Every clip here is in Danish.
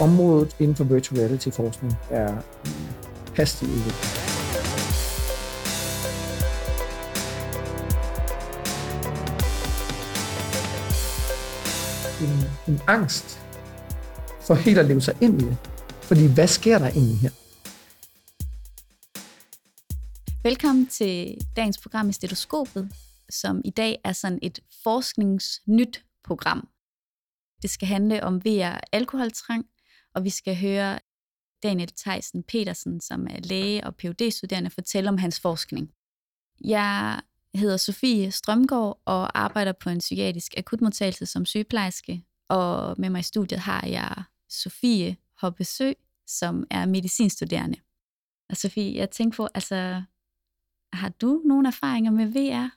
området inden for virtual reality forskning er hastig udvikling. En, en angst for helt at leve sig ind i det. Fordi hvad sker der egentlig her? Velkommen til dagens program i Stetoskopet, som i dag er sådan et forskningsnyt program. Det skal handle om VR alkoholtrang, og vi skal høre Daniel Theisen Petersen, som er læge og phd studerende fortælle om hans forskning. Jeg hedder Sofie Strømgaard og arbejder på en psykiatrisk akutmodtagelse som sygeplejerske, og med mig i studiet har jeg Sofie Hoppesø, som er medicinstuderende. Og Sofie, jeg tænker på, altså, har du nogle erfaringer med VR?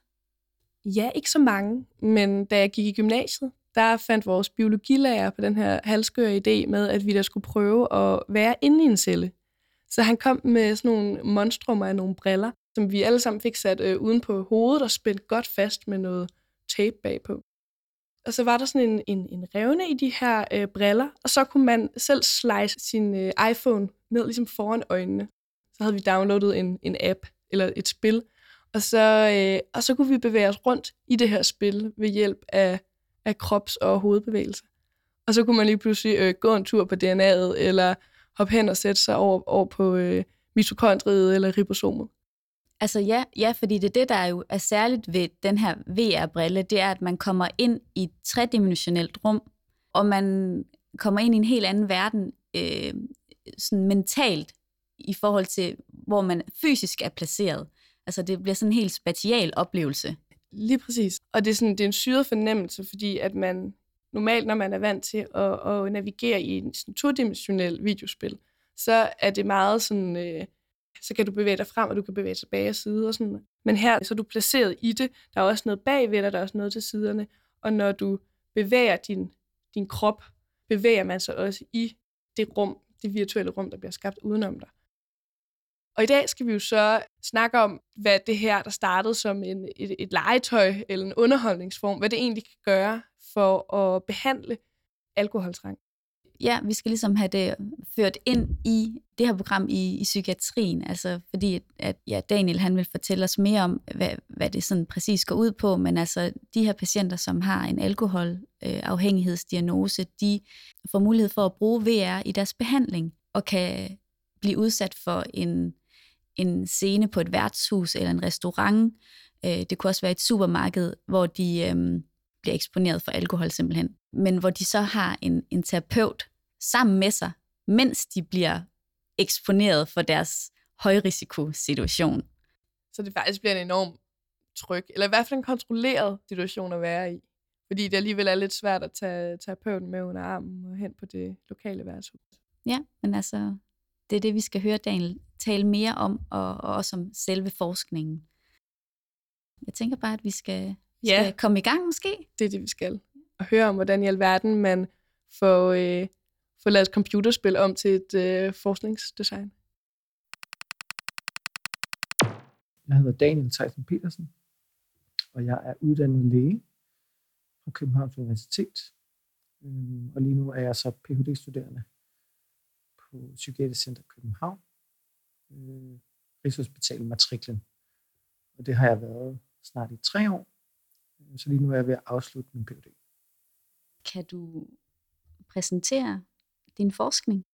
Ja, ikke så mange, men da jeg gik i gymnasiet, der fandt vores biologilærer på den her halskøre idé med, at vi der skulle prøve at være inde i en celle. Så han kom med sådan nogle monstrummer af nogle briller, som vi alle sammen fik sat øh, uden på hovedet og spændt godt fast med noget tape bagpå. Og så var der sådan en, en, en revne i de her øh, briller, og så kunne man selv slice sin øh, iPhone ned ligesom foran øjnene. Så havde vi downloadet en, en app eller et spil, og så, øh, og så kunne vi bevæge os rundt i det her spil ved hjælp af, af krops- og hovedbevægelser. Og så kunne man lige pludselig øh, gå en tur på DNA'et, eller hoppe hen og sætte sig over, over på øh, mitokondriet eller ribosomet. Altså ja, ja, fordi det er det, der er jo er særligt ved den her VR-brille, det er, at man kommer ind i et tredimensionelt rum, og man kommer ind i en helt anden verden, øh, sådan mentalt, i forhold til, hvor man fysisk er placeret. Altså det bliver sådan en helt spatial oplevelse. Lige præcis. Og det er, sådan, det er en syret fornemmelse, fordi at man normalt, når man er vant til at, at navigere i en sådan todimensionel videospil, så er det meget sådan, øh, så kan du bevæge dig frem, og du kan bevæge dig tilbage og side og sådan. Men her så er du placeret i det. Der er også noget bagved dig, der er også noget til siderne. Og når du bevæger din, din krop, bevæger man sig også i det rum, det virtuelle rum, der bliver skabt udenom dig. Og i dag skal vi jo så snakke om, hvad det her, der startede som en, et, et legetøj eller en underholdningsform, hvad det egentlig kan gøre for at behandle alkoholtrang. Ja, vi skal ligesom have det ført ind i det her program i, i psykiatrien, altså fordi at, ja, Daniel han vil fortælle os mere om, hvad, hvad det sådan præcis går ud på, men altså de her patienter, som har en alkoholafhængighedsdiagnose, øh, de får mulighed for at bruge VR i deres behandling og kan blive udsat for en en scene på et værtshus eller en restaurant. Øh, det kunne også være et supermarked, hvor de øh, bliver eksponeret for alkohol simpelthen. Men hvor de så har en, en terapeut sammen med sig, mens de bliver eksponeret for deres højrisikosituation. Så det faktisk bliver en enorm tryg, eller i hvert fald en kontrolleret situation at være i. Fordi det alligevel er lidt svært at tage terapeuten med under armen og hen på det lokale værtshus. Ja, men altså, det er det, vi skal høre Daniel tale mere om, og, og også om selve forskningen. Jeg tænker bare, at vi skal, vi ja. skal komme i gang måske. Det er det, vi skal. Og høre om, hvordan i alverden man får, øh, får lavet et computerspil om til et øh, forskningsdesign. Jeg hedder Daniel Theisen Petersen, og jeg er uddannet læge fra Københavns Universitet. Øhm, og lige nu er jeg så Ph.D.-studerende på Psykiatrisk Center København, øh, Rigshospital Matriklen. Og det har jeg været snart i tre år, øh, så lige nu er jeg ved at afslutte min Ph.D. Kan du præsentere din forskning?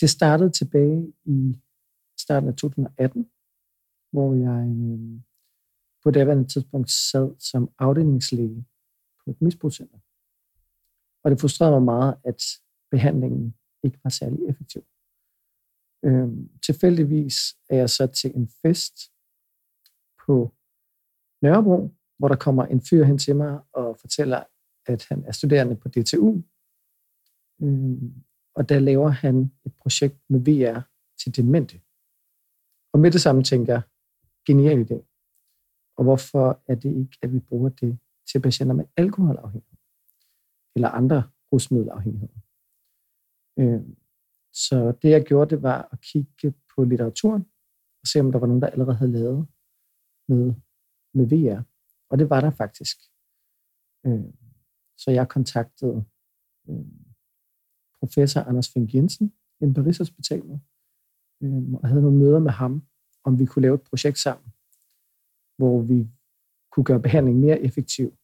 Det startede tilbage i starten af 2018, hvor jeg øh, på daværende tidspunkt sad som afdelingslæge på et misbrugscenter. Og det frustrerede mig meget, at behandlingen ikke var særlig effektiv. Øhm, tilfældigvis er jeg så til en fest på Nørrebro, hvor der kommer en fyr hen til mig og fortæller, at han er studerende på DTU. Øhm, og der laver han et projekt med VR til demente. Og med det samme tænker jeg, genial idé. Og hvorfor er det ikke, at vi bruger det til patienter med alkoholafhængighed eller andre rusmiddelafhængigheder? Øh, så det, jeg gjorde, det var at kigge på litteraturen og se, om der var nogen, der allerede havde lavet noget med VR. Og det var der faktisk. Øh, så jeg kontaktede øh, professor Anders Fink Jensen i Paris Rigshospitalet, øh, og havde nogle møder med ham, om vi kunne lave et projekt sammen, hvor vi kunne gøre behandlingen mere effektiv,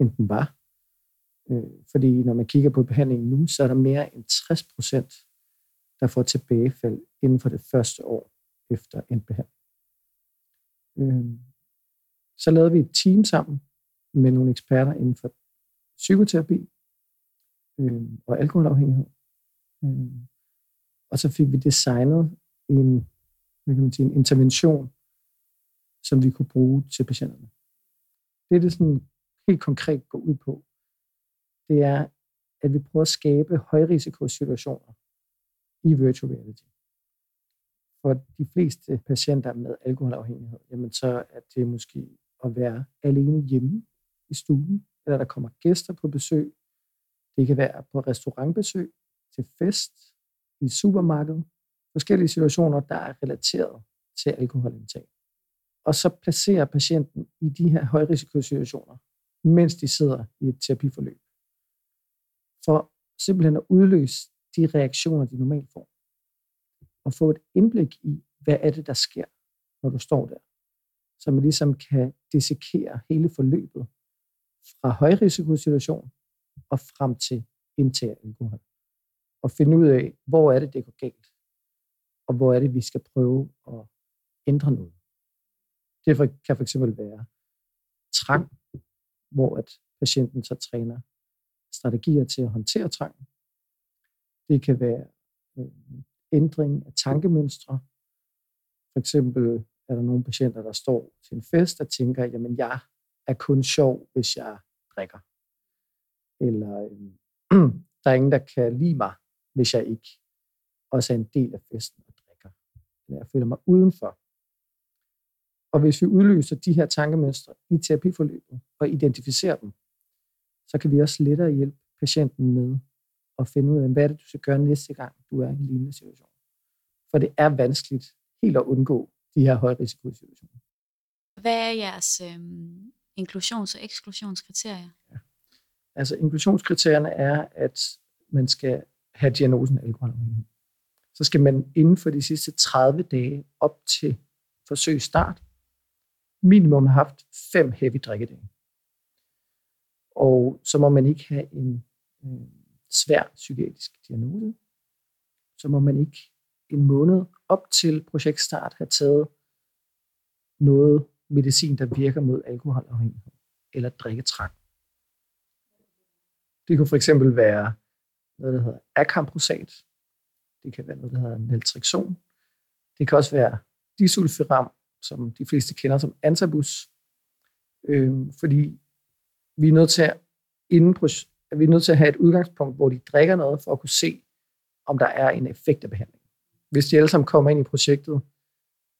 end den var. Øh, fordi når man kigger på behandlingen nu, så er der mere end 60 procent, der får tilbagefald inden for det første år efter en behandling. Øhm, så lavede vi et team sammen med nogle eksperter inden for psykoterapi øhm, og alkoholafhængighed. Øhm, og så fik vi designet en, hvad kan man sige, en intervention, som vi kunne bruge til patienterne. Det, det sådan helt konkret går ud på, det er, at vi prøver at skabe højrisikosituationer i virtual reality. For de fleste patienter med alkoholafhængighed, jamen så er det måske at være alene hjemme i stuen, eller der kommer gæster på besøg. Det kan være på restaurantbesøg, til fest, i supermarkedet. Forskellige situationer, der er relateret til alkoholindtag. Og så placerer patienten i de her højrisikosituationer, mens de sidder i et terapiforløb. For simpelthen at udløse de reaktioner, de normalt får. Og få et indblik i, hvad er det, der sker, når du står der. Så man ligesom kan dissekere hele forløbet fra højrisikosituation og frem til indtager alkohol. Og finde ud af, hvor er det, det går galt. Og hvor er det, vi skal prøve at ændre noget. Det kan for eksempel være trang, hvor at patienten så træner strategier til at håndtere trangen. Det kan være øh, ændring af tankemønstre. For eksempel er der nogle patienter, der står til en fest og tænker, jamen jeg er kun sjov, hvis jeg drikker. Eller øh, der er ingen, der kan lide mig, hvis jeg ikke også er en del af festen og drikker. Eller jeg føler mig udenfor. Og hvis vi udløser de her tankemønstre i terapiforløbet og identificerer dem, så kan vi også lettere hjælpe patienten med at finde ud af, hvad er det, du skal gøre næste gang, du er i en lignende situation. For det er vanskeligt helt at undgå de her højrisikosituationer. Hvad er jeres øh, inklusions- og eksklusionskriterier? Ja. Altså inklusionskriterierne er, at man skal have diagnosen alkoholafhængighed. Så skal man inden for de sidste 30 dage op til forsøgsstart minimum have haft fem heavy drikkedage. Og så må man ikke have en øh, svær psykiatrisk diagnose. Så må man ikke en måned op til projektstart have taget noget medicin, der virker mod alkoholafhængighed eller drikketrang. Det kunne for eksempel være noget, der hedder akamprosat. Det kan være noget, der hedder naltrexon. Det kan også være disulfiram, som de fleste kender som antabus. Øh, fordi vi er nødt til at, inden at vi er nødt til at have et udgangspunkt, hvor de drikker noget, for at kunne se, om der er en effekt af behandling. Hvis de alle sammen kommer ind i projektet,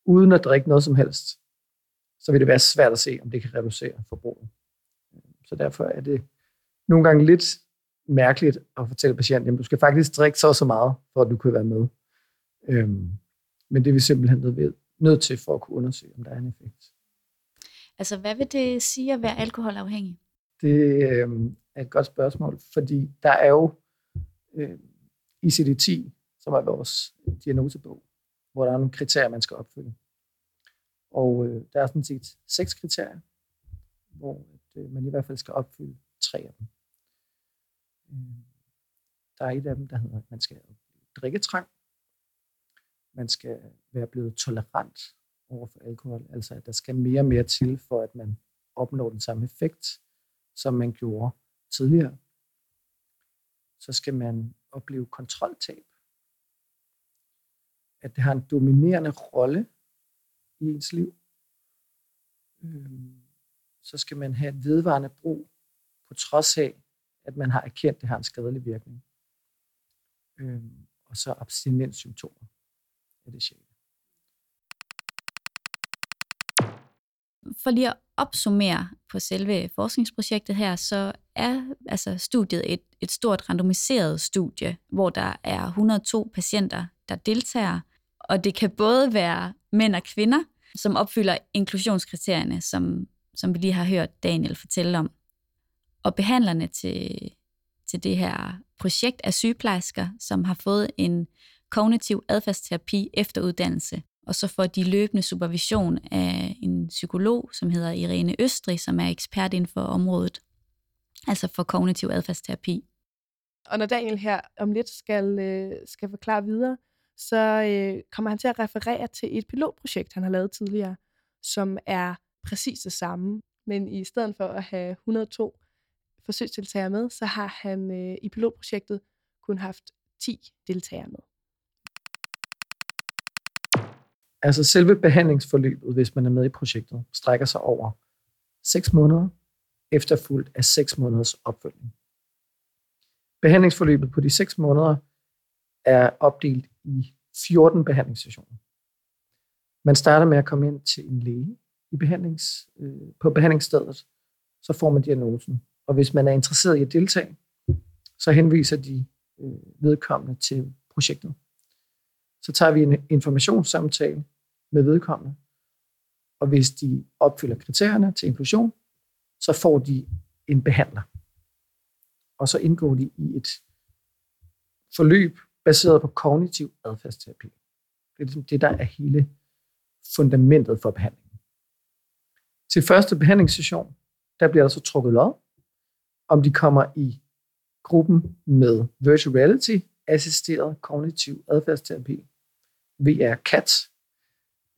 uden at drikke noget som helst, så vil det være svært at se, om det kan reducere forbruget. Så derfor er det nogle gange lidt mærkeligt at fortælle patienten, at du skal faktisk drikke så og så meget, for at du kan være med. Øhm, men det er vi simpelthen nødt, nødt til for at kunne undersøge, om der er en effekt. Altså, hvad vil det sige at være alkoholafhængig? Det øh, er et godt spørgsmål, fordi der er jo øh, ICD-10, som er vores diagnosebog, hvor der er nogle kriterier, man skal opfylde. Og øh, der er sådan set seks kriterier, hvor øh, man i hvert fald skal opfylde tre af dem. Øh, der er et af dem, der hedder, at man skal have drikketrang. Man skal være blevet tolerant over for alkohol. Altså, at der skal mere og mere til, for at man opnår den samme effekt, som man gjorde tidligere. Så skal man opleve kontroltab. At det har en dominerende rolle i ens liv. Øhm, så skal man have et vedvarende brug, på trods af, at man har erkendt, at det har en skadelig virkning. Øhm, og så abstinenssymptomer er det sjældent. For lige at opsummere på selve forskningsprojektet her, så er altså studiet et, et stort randomiseret studie, hvor der er 102 patienter, der deltager, og det kan både være mænd og kvinder, som opfylder inklusionskriterierne, som, som vi lige har hørt Daniel fortælle om. Og behandlerne til, til det her projekt er sygeplejersker, som har fået en kognitiv adfærdsterapi efteruddannelse. Og så får de løbende supervision af en psykolog, som hedder Irene Østrig, som er ekspert inden for området, altså for kognitiv adfærdsterapi. Og når Daniel her om lidt skal, øh, skal forklare videre, så øh, kommer han til at referere til et pilotprojekt, han har lavet tidligere, som er præcis det samme. Men i stedet for at have 102 forsøgsdeltagere med, så har han øh, i pilotprojektet kun haft 10 deltagere med. Altså selve behandlingsforløbet, hvis man er med i projektet, strækker sig over 6 måneder, efterfulgt af 6 måneders opfølgning. Behandlingsforløbet på de 6 måneder er opdelt i 14 behandlingssessioner. Man starter med at komme ind til en læge i behandlings, øh, på behandlingsstedet, så får man diagnosen. Og hvis man er interesseret i at deltage, så henviser de øh, vedkommende til projektet. Så tager vi en informationssamtale med vedkommende, og hvis de opfylder kriterierne til inklusion, så får de en behandler. Og så indgår de i et forløb baseret på kognitiv adfærdsterapi. Det er ligesom det, der er hele fundamentet for behandlingen. Til første behandlingssession, der bliver der så trukket lod, om de kommer i gruppen med virtual reality assisteret kognitiv adfærdsterapi, VR CAT,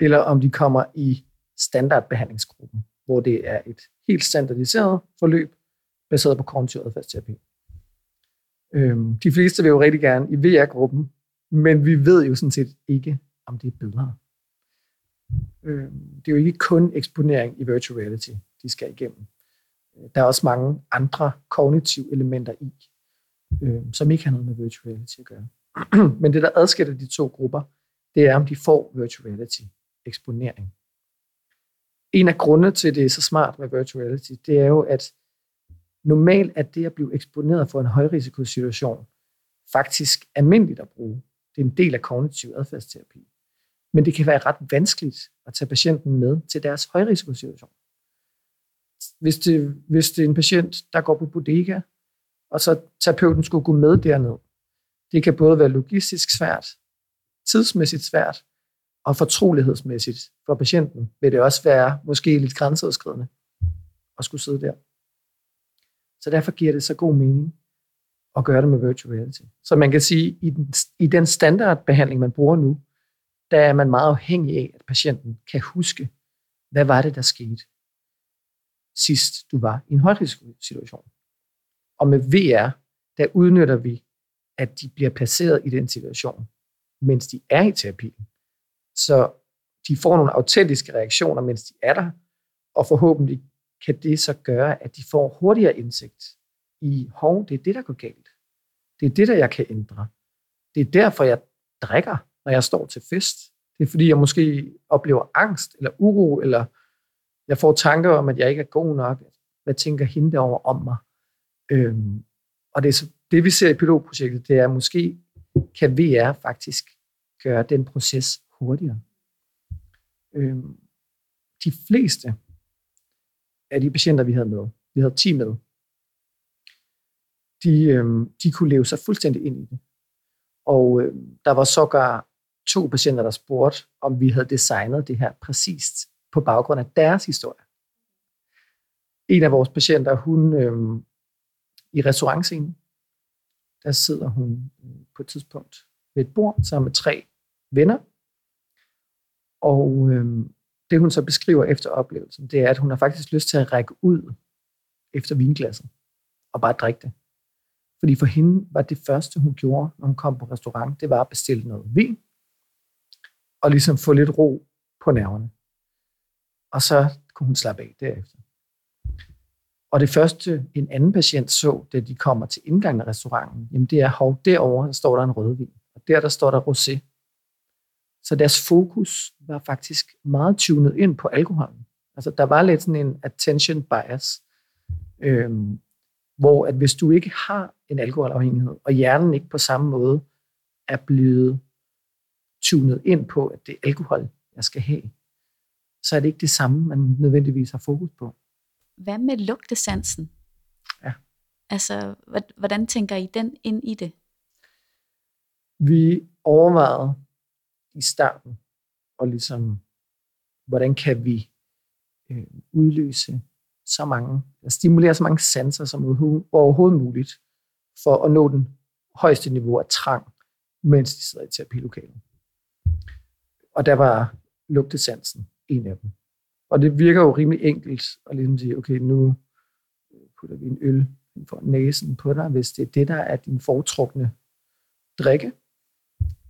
eller om de kommer i standardbehandlingsgruppen, hvor det er et helt standardiseret forløb, baseret på kognitiv adfærdsterapi. Øhm, de fleste vil jo rigtig gerne i VR-gruppen, men vi ved jo sådan set ikke, om det er bedre. Øhm, det er jo ikke kun eksponering i virtual reality, de skal igennem. Der er også mange andre kognitive elementer i, øhm, som ikke har noget med virtual reality at gøre. men det, der adskiller de to grupper, det er, om de får virtual reality eksponering. En af grundene til, at det er så smart med virtual reality, det er jo, at normalt er det at blive eksponeret for en højrisikosituation faktisk almindeligt at bruge. Det er en del af kognitiv adfærdsterapi. Men det kan være ret vanskeligt at tage patienten med til deres højrisikosituation. Hvis det, hvis det er en patient, der går på bodega, og så terapeuten skulle gå med derned, det kan både være logistisk svært, tidsmæssigt svært, og fortrolighedsmæssigt for patienten vil det også være måske lidt grænseoverskridende at skulle sidde der. Så derfor giver det så god mening at gøre det med virtual reality. Så man kan sige, i den, i den standardbehandling, man bruger nu, der er man meget afhængig af, at patienten kan huske, hvad var det, der skete sidst du var i en højrisikosituation. Og med VR, der udnytter vi, at de bliver placeret i den situation, mens de er i terapien. Så de får nogle autentiske reaktioner, mens de er der, og forhåbentlig kan det så gøre, at de får hurtigere indsigt i, hov, det er det, der går galt. Det er det, der jeg kan ændre. Det er derfor, jeg drikker, når jeg står til fest. Det er fordi, jeg måske oplever angst eller uro, eller jeg får tanker om, at jeg ikke er god nok. Hvad tænker hende derovre om mig? Øhm, og det, er så, det, vi ser i pilotprojektet, det er, at måske kan VR faktisk gøre den proces hurtigere. Øh, de fleste af de patienter, vi havde med, vi havde 10 med, de, øh, de kunne leve sig fuldstændig ind i det. Og øh, der var sågar to patienter, der spurgte, om vi havde designet det her præcist på baggrund af deres historie. En af vores patienter, hun øh, i restaurantscenen, der sidder hun øh, på et tidspunkt ved et bord sammen med tre venner. Og øh, det hun så beskriver efter oplevelsen, det er, at hun har faktisk lyst til at række ud efter vinglasset og bare drikke det. Fordi for hende var det første, hun gjorde, når hun kom på restaurant, det var at bestille noget vin, og ligesom få lidt ro på nerverne. Og så kunne hun slappe af derefter. Og det første, en anden patient så, da de kommer til indgangen af restauranten, jamen det er, hov, derovre der står der en rødvin, og der der står der rosé. Så deres fokus var faktisk meget tunet ind på alkoholen. Altså der var lidt sådan en attention bias, øhm, hvor at hvis du ikke har en alkoholafhængighed, og hjernen ikke på samme måde er blevet tunet ind på, at det er alkohol, jeg skal have, så er det ikke det samme, man nødvendigvis har fokus på. Hvad med lugtesansen? Ja. Altså, hvordan tænker I den ind i det? Vi overvejede i starten, og ligesom, hvordan kan vi øh, udløse så mange, stimulere så mange sanser som overhovedet muligt, for at nå den højeste niveau af trang, mens de sidder i terapilokalet. Og der var lugtesansen en af dem. Og det virker jo rimelig enkelt at ligesom sige, okay, nu putter vi en øl for næsen på dig, hvis det er det, der er din foretrukne drikke,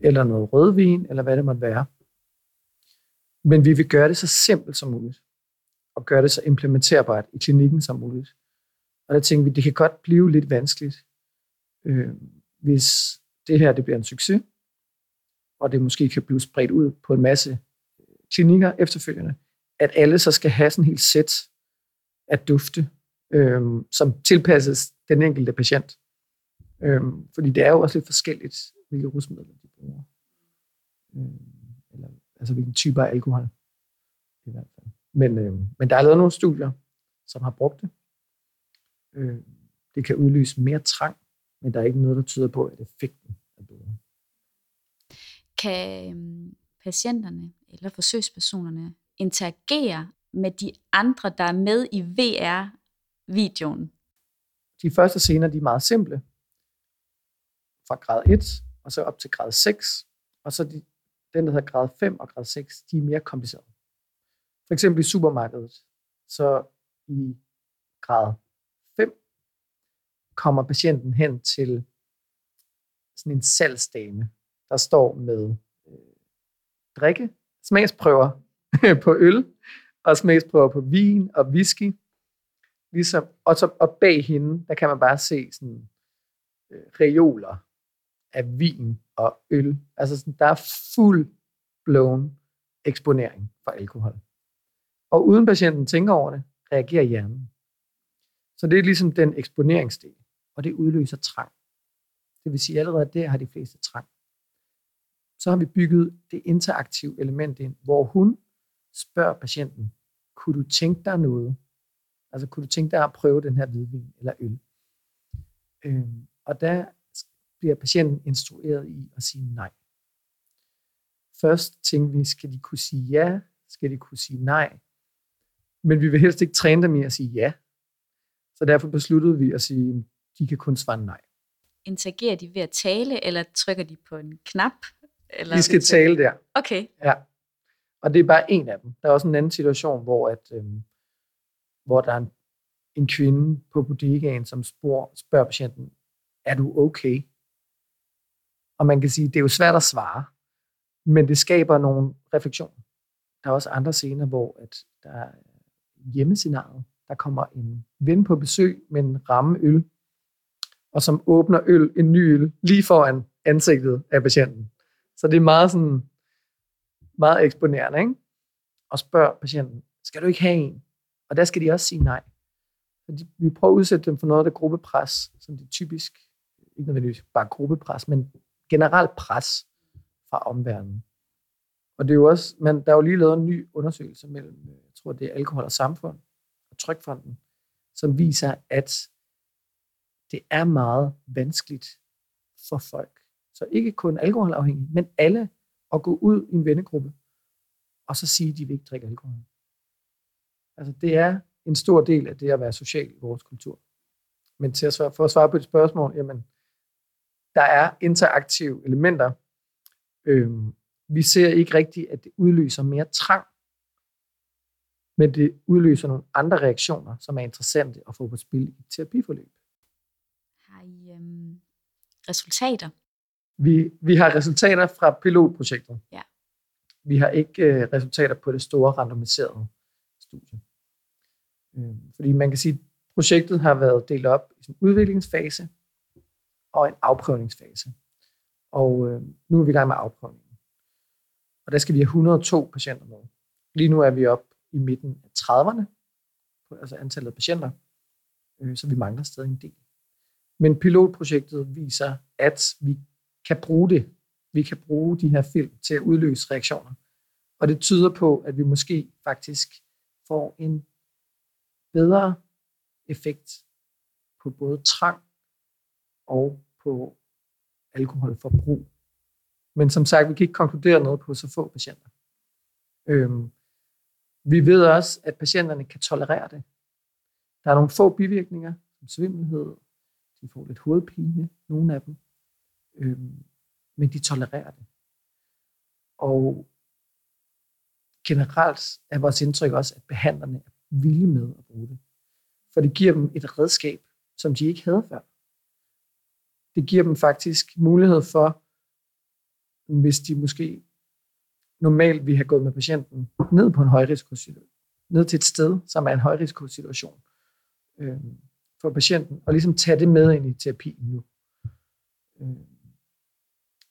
eller noget rødvin, eller hvad det måtte være. Men vi vil gøre det så simpelt som muligt, og gøre det så implementerbart i klinikken som muligt. Og der tænkte vi, det kan godt blive lidt vanskeligt, øh, hvis det her det bliver en succes, og det måske kan blive spredt ud på en masse øh, klinikker efterfølgende, at alle så skal have sådan en helt sæt af dufte, øh, som tilpasses den enkelte patient. Øh, fordi det er jo også lidt forskelligt, hvilke rusmidler bruger. Øh, eller, altså hvilken type af alkohol. I hvert fald. Men, øh, men der er lavet nogle studier, som har brugt det. Øh, det kan udløse mere trang, men der er ikke noget, der tyder på, at effekten er bedre. Kan øhm, patienterne eller forsøgspersonerne interagere med de andre, der er med i VR-videoen? De første scener de er meget simple. Fra grad 1 og så op til grad 6. Og så de, den, der hedder grad 5 og grad 6, de er mere komplicerede. For eksempel i supermarkedet. Så i grad 5 kommer patienten hen til sådan en salgsdame, der står med øh, drikke, smagsprøver på øl, og smagsprøver på vin og whisky. Ligesom, og, så, og bag hende, der kan man bare se sådan øh, reoler af vin og øl. Altså sådan, der er fuld blown eksponering for alkohol. Og uden patienten tænker over det, reagerer hjernen. Så det er ligesom den eksponeringsdel, og det udløser trang. Det vil sige, at allerede der har de fleste trang. Så har vi bygget det interaktive element ind, hvor hun spørger patienten, kunne du tænke dig noget? Altså, kunne du tænke dig at prøve den her hvidvin eller øl? Øhm, og der bliver patienten instrueret i at sige nej. Først tænker vi, skal de kunne sige ja? Skal de kunne sige nej? Men vi vil helst ikke træne dem i at sige ja. Så derfor besluttede vi at sige, at de kan kun svare nej. Interagerer de ved at tale, eller trykker de på en knap? Eller de skal tale der. Okay. Ja. Og det er bare en af dem. Der er også en anden situation, hvor, at, øhm, hvor der er en, en kvinde på bodegaen, som spor, spørger patienten, er du okay? Og man kan sige, det er jo svært at svare, men det skaber nogle refleksioner. Der er også andre scener, hvor at der er hjemmescenariet. Der kommer en ven på besøg med en ramme øl, og som åbner øl, en ny øl, lige foran ansigtet af patienten. Så det er meget sådan, meget eksponerende, ikke? Og spørger patienten, skal du ikke have en? Og der skal de også sige nej. Så vi prøver at udsætte dem for noget af det gruppepres, som det typisk, ikke nødvendigvis bare gruppepres, men generelt pres fra omverdenen. Og det er jo også, men der er jo lige lavet en ny undersøgelse mellem, øh, jeg tror det er Alkohol og Samfund og Trykfonden, som viser, at det er meget vanskeligt for folk. Så ikke kun alkoholafhængige, men alle at gå ud i en vennegruppe og så sige, at de vil ikke drikke alkohol. Altså det er en stor del af det at være social i vores kultur. Men til at svare, for at svare på dit spørgsmål, jamen, der er interaktive elementer. Øhm, vi ser ikke rigtigt, at det udløser mere trang, men det udløser nogle andre reaktioner, som er interessante at få på spil i et terapiforløb. Har I øhm, resultater? Vi, vi har resultater fra pilotprojektet. Ja. Vi har ikke øh, resultater på det store randomiserede studie. Øh, fordi man kan sige, at projektet har været delt op i en udviklingsfase og en afprøvningsfase. Og øh, nu er vi i gang med afprøvningen. Og der skal vi have 102 patienter med. Lige nu er vi oppe i midten af 30'erne, altså antallet af patienter, øh, så vi mangler stadig en del. Men pilotprojektet viser, at vi kan bruge det. Vi kan bruge de her film til at udløse reaktioner. Og det tyder på, at vi måske faktisk får en bedre effekt på både trang og på alkoholforbrug. Men som sagt, vi kan ikke konkludere noget på så få patienter. Øhm, vi ved også, at patienterne kan tolerere det. Der er nogle få bivirkninger, som svimmelhed, de får lidt hovedpine, nogle af dem, øhm, men de tolererer det. Og generelt er vores indtryk også, at behandlerne er villige med at bruge det. For det giver dem et redskab, som de ikke havde før. Det giver dem faktisk mulighed for, hvis de måske normalt vi har gået med patienten ned på en højrisikosituation, ned til et sted, som er en højrisikosituation øh, for patienten, og ligesom tage det med ind i terapien nu. Øh,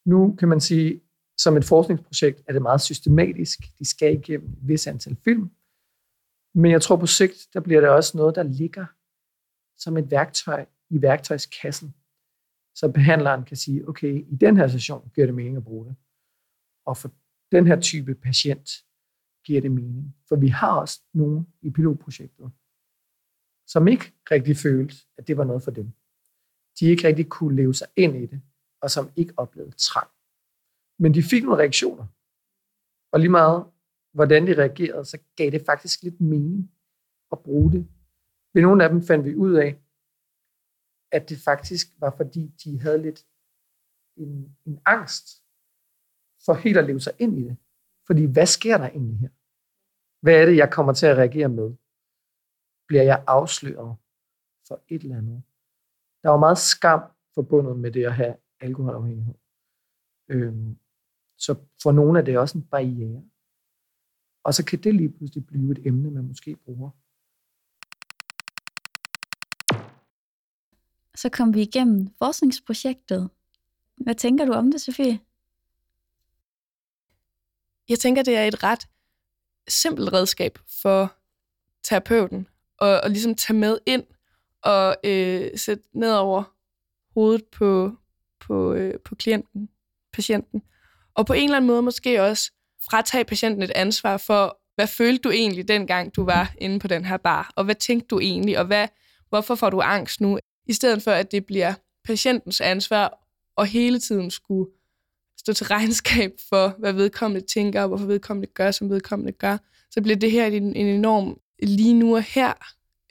nu kan man sige, som et forskningsprojekt er det meget systematisk. De skal igennem et vis antal film. Men jeg tror på sigt, der bliver det også noget, der ligger som et værktøj i værktøjskassen. Så behandleren kan sige, okay, i den her session giver det mening at bruge det. Og for den her type patient giver det mening. For vi har også nogen i pilotprojektet, som ikke rigtig følte, at det var noget for dem. De ikke rigtig kunne leve sig ind i det, og som ikke oplevede trang. Men de fik nogle reaktioner. Og lige meget, hvordan de reagerede, så gav det faktisk lidt mening at bruge det. Ved nogle af dem fandt vi ud af, at det faktisk var, fordi de havde lidt en, en angst for helt at leve sig ind i det. Fordi hvad sker der egentlig her? Hvad er det, jeg kommer til at reagere med? Bliver jeg afsløret for et eller andet? Der var meget skam forbundet med det at have alkoholafhængighed. Øhm, så for nogle er det også en barriere. Og så kan det lige pludselig blive et emne, man måske bruger. Så kom vi igennem forskningsprojektet. Hvad tænker du om det, Sofie? Jeg tænker, det er et ret simpelt redskab for terapeuten at, at ligesom tage med ind og øh, sætte ned over hovedet på, på, øh, på klienten, patienten. Og på en eller anden måde måske også fratage patienten et ansvar for, hvad følte du egentlig dengang, du var inde på den her bar? Og hvad tænkte du egentlig? Og hvad, hvorfor får du angst nu? I stedet for, at det bliver patientens ansvar og hele tiden skulle stå til regnskab for, hvad vedkommende tænker, og hvorfor vedkommende gør, som vedkommende gør, så bliver det her en, en enorm lige nu og her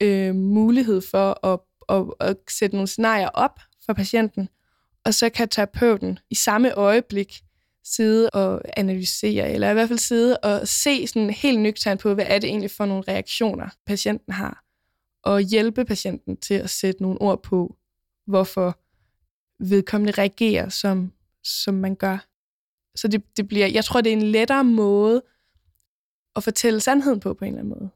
øh, mulighed for at, at, at sætte nogle scenarier op for patienten, og så kan terapeuten i samme øjeblik sidde og analysere, eller i hvert fald sidde og se sådan helt nøgternt på, hvad er det egentlig for nogle reaktioner, patienten har, og hjælpe patienten til at sætte nogle ord på, hvorfor vedkommende reagerer, som, som man gør. Så det, det bliver, jeg tror, det er en lettere måde at fortælle sandheden på, på en eller anden måde.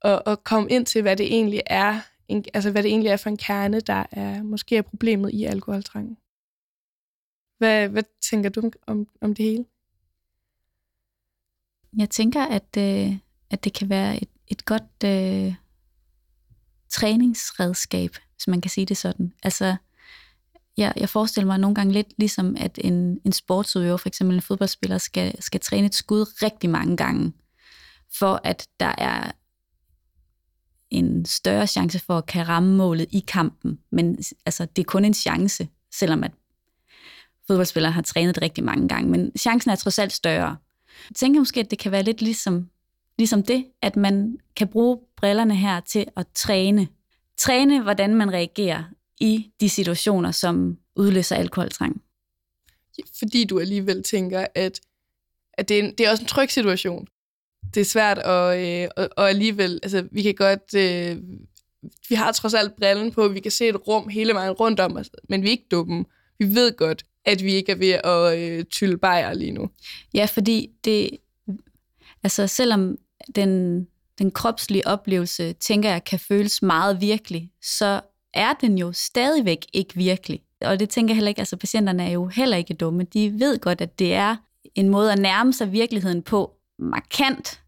Og, og komme ind til, hvad det egentlig er, en, altså hvad det egentlig er for en kerne, der er måske er problemet i alkoholtrangen. Hvad, hvad tænker du om, om det hele? Jeg tænker, at, øh, at det kan være et, et godt øh, træningsredskab, hvis man kan sige det sådan. Altså, jeg, jeg forestiller mig nogle gange lidt ligesom, at en, en sportsudøver, for eksempel en fodboldspiller, skal, skal træne et skud rigtig mange gange, for at der er en større chance for at kan ramme målet i kampen. Men altså, det er kun en chance, selvom at fodboldspillere har trænet det rigtig mange gange, men chancen er trods alt større. Jeg tænker måske, at det kan være lidt ligesom, ligesom det, at man kan bruge brillerne her til at træne. Træne, hvordan man reagerer i de situationer, som udløser alkoholtrang. Fordi du alligevel tænker, at, at det, er en, det er også en tryg situation. Det er svært at, øh, og, og alligevel, altså vi kan godt, øh, vi har trods alt brillen på, vi kan se et rum hele vejen rundt om os, men vi er ikke dumme. Vi ved godt, at vi ikke er ved at øh, tylle bajer lige nu. Ja, fordi det, altså selvom den, den kropslige oplevelse, tænker jeg, kan føles meget virkelig, så er den jo stadigvæk ikke virkelig. Og det tænker jeg heller ikke, altså patienterne er jo heller ikke dumme. De ved godt, at det er en måde at nærme sig virkeligheden på markant,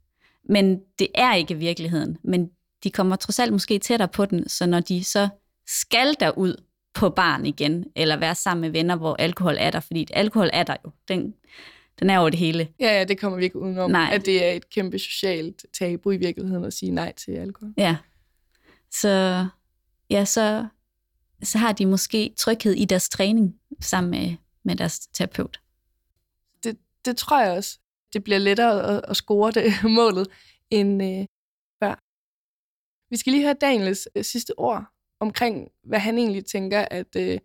men det er ikke virkeligheden. Men de kommer trods alt måske tættere på den, så når de så skal derud på barn igen, eller være sammen med venner, hvor alkohol er der, fordi alkohol er der jo. Den, den er over det hele. Ja, ja, det kommer vi ikke udenom, nej. at det er et kæmpe socialt tabu i virkeligheden at sige nej til alkohol. Ja. Så, ja, så så har de måske tryghed i deres træning sammen med, med deres terapeut. Det, det tror jeg også. Det bliver lettere at, at score det målet end øh, før. Vi skal lige høre Daniels øh, sidste ord omkring, hvad han egentlig tænker, at øh,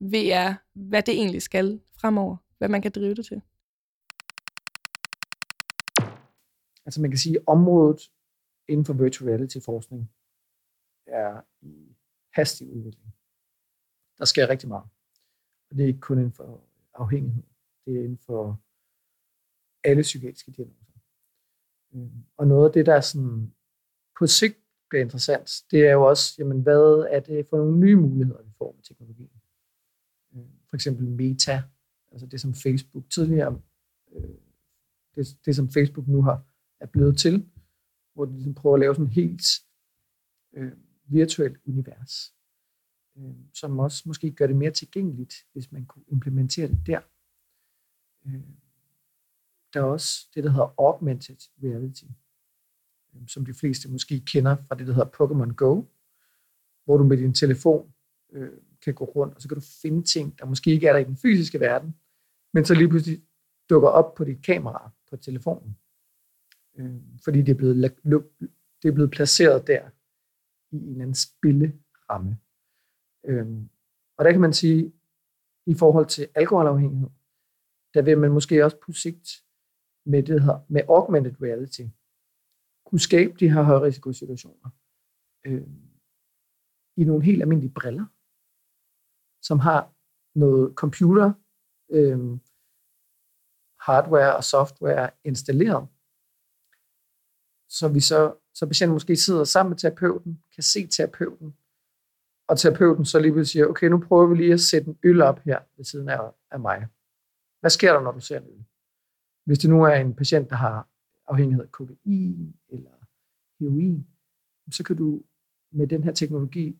VR, hvad det egentlig skal fremover, hvad man kan drive det til. Altså man kan sige, at området inden for virtual reality forskning er i hastig udvikling. Der sker rigtig meget. Og det er ikke kun inden for afhængighed. Det er inden for alle psykiatriske diagnoser. Øhm, og noget af det, der er sådan på sigt bliver interessant, det er jo også, jamen, hvad er det for nogle nye muligheder, vi får med teknologien. Øhm, for eksempel Meta, altså det som Facebook tidligere, øh, det, det som Facebook nu har er blevet til, hvor de ligesom prøver at lave sådan et helt øh, virtuelt univers, øh, som også måske gør det mere tilgængeligt, hvis man kunne implementere det der. Øh, der er også det, der hedder augmented reality, øh, som de fleste måske kender fra det, der hedder Pokémon Go, hvor du med din telefon øh, kan gå rundt, og så kan du finde ting, der måske ikke er der i den fysiske verden, men så lige pludselig dukker op på dit kamera på telefonen. Øh, fordi det er, blevet, det er blevet placeret der i en eller anden spilleramme. Øh, og der kan man sige, i forhold til alkoholafhængighed, der vil man måske også på sigt med det her, med augmented reality, kunne skabe de her højrisikosituationer øh, i nogle helt almindelige briller, som har noget computer, øh, hardware og software installeret, så vi så, så patienten måske sidder sammen med terapeuten, kan se terapeuten, og terapeuten så lige vil sige, okay, nu prøver vi lige at sætte en øl op her ved siden af, af mig. Hvad sker der, når du ser en øl? Hvis det nu er en patient, der har afhængighed af kokain eller heroin, så kan du med den her teknologi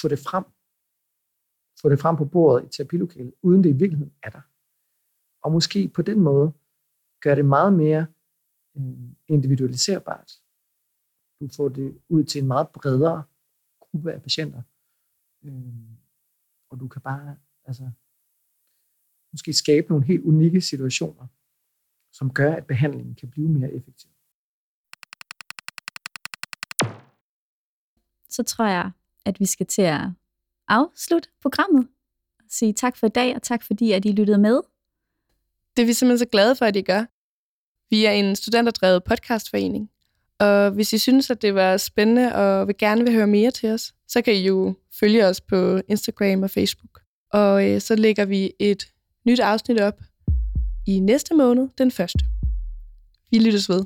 få det frem. Få det frem på bordet i terapilokalet, uden det i virkeligheden er der. Og måske på den måde gør det meget mere individualiserbart. Du får det ud til en meget bredere gruppe af patienter. Øh, og du kan bare altså, måske skabe nogle helt unikke situationer, som gør, at behandlingen kan blive mere effektiv. Så tror jeg, at vi skal til at afslutte programmet. Sige tak for i dag, og tak fordi, at I lyttede med. Det er vi simpelthen så glade for, at I gør. Vi er en studenterdrevet podcastforening, og hvis I synes, at det var spændende og vil gerne vil høre mere til os, så kan I jo følge os på Instagram og Facebook. Og øh, så lægger vi et nyt afsnit op i næste måned, den første. Vi lyttes ved.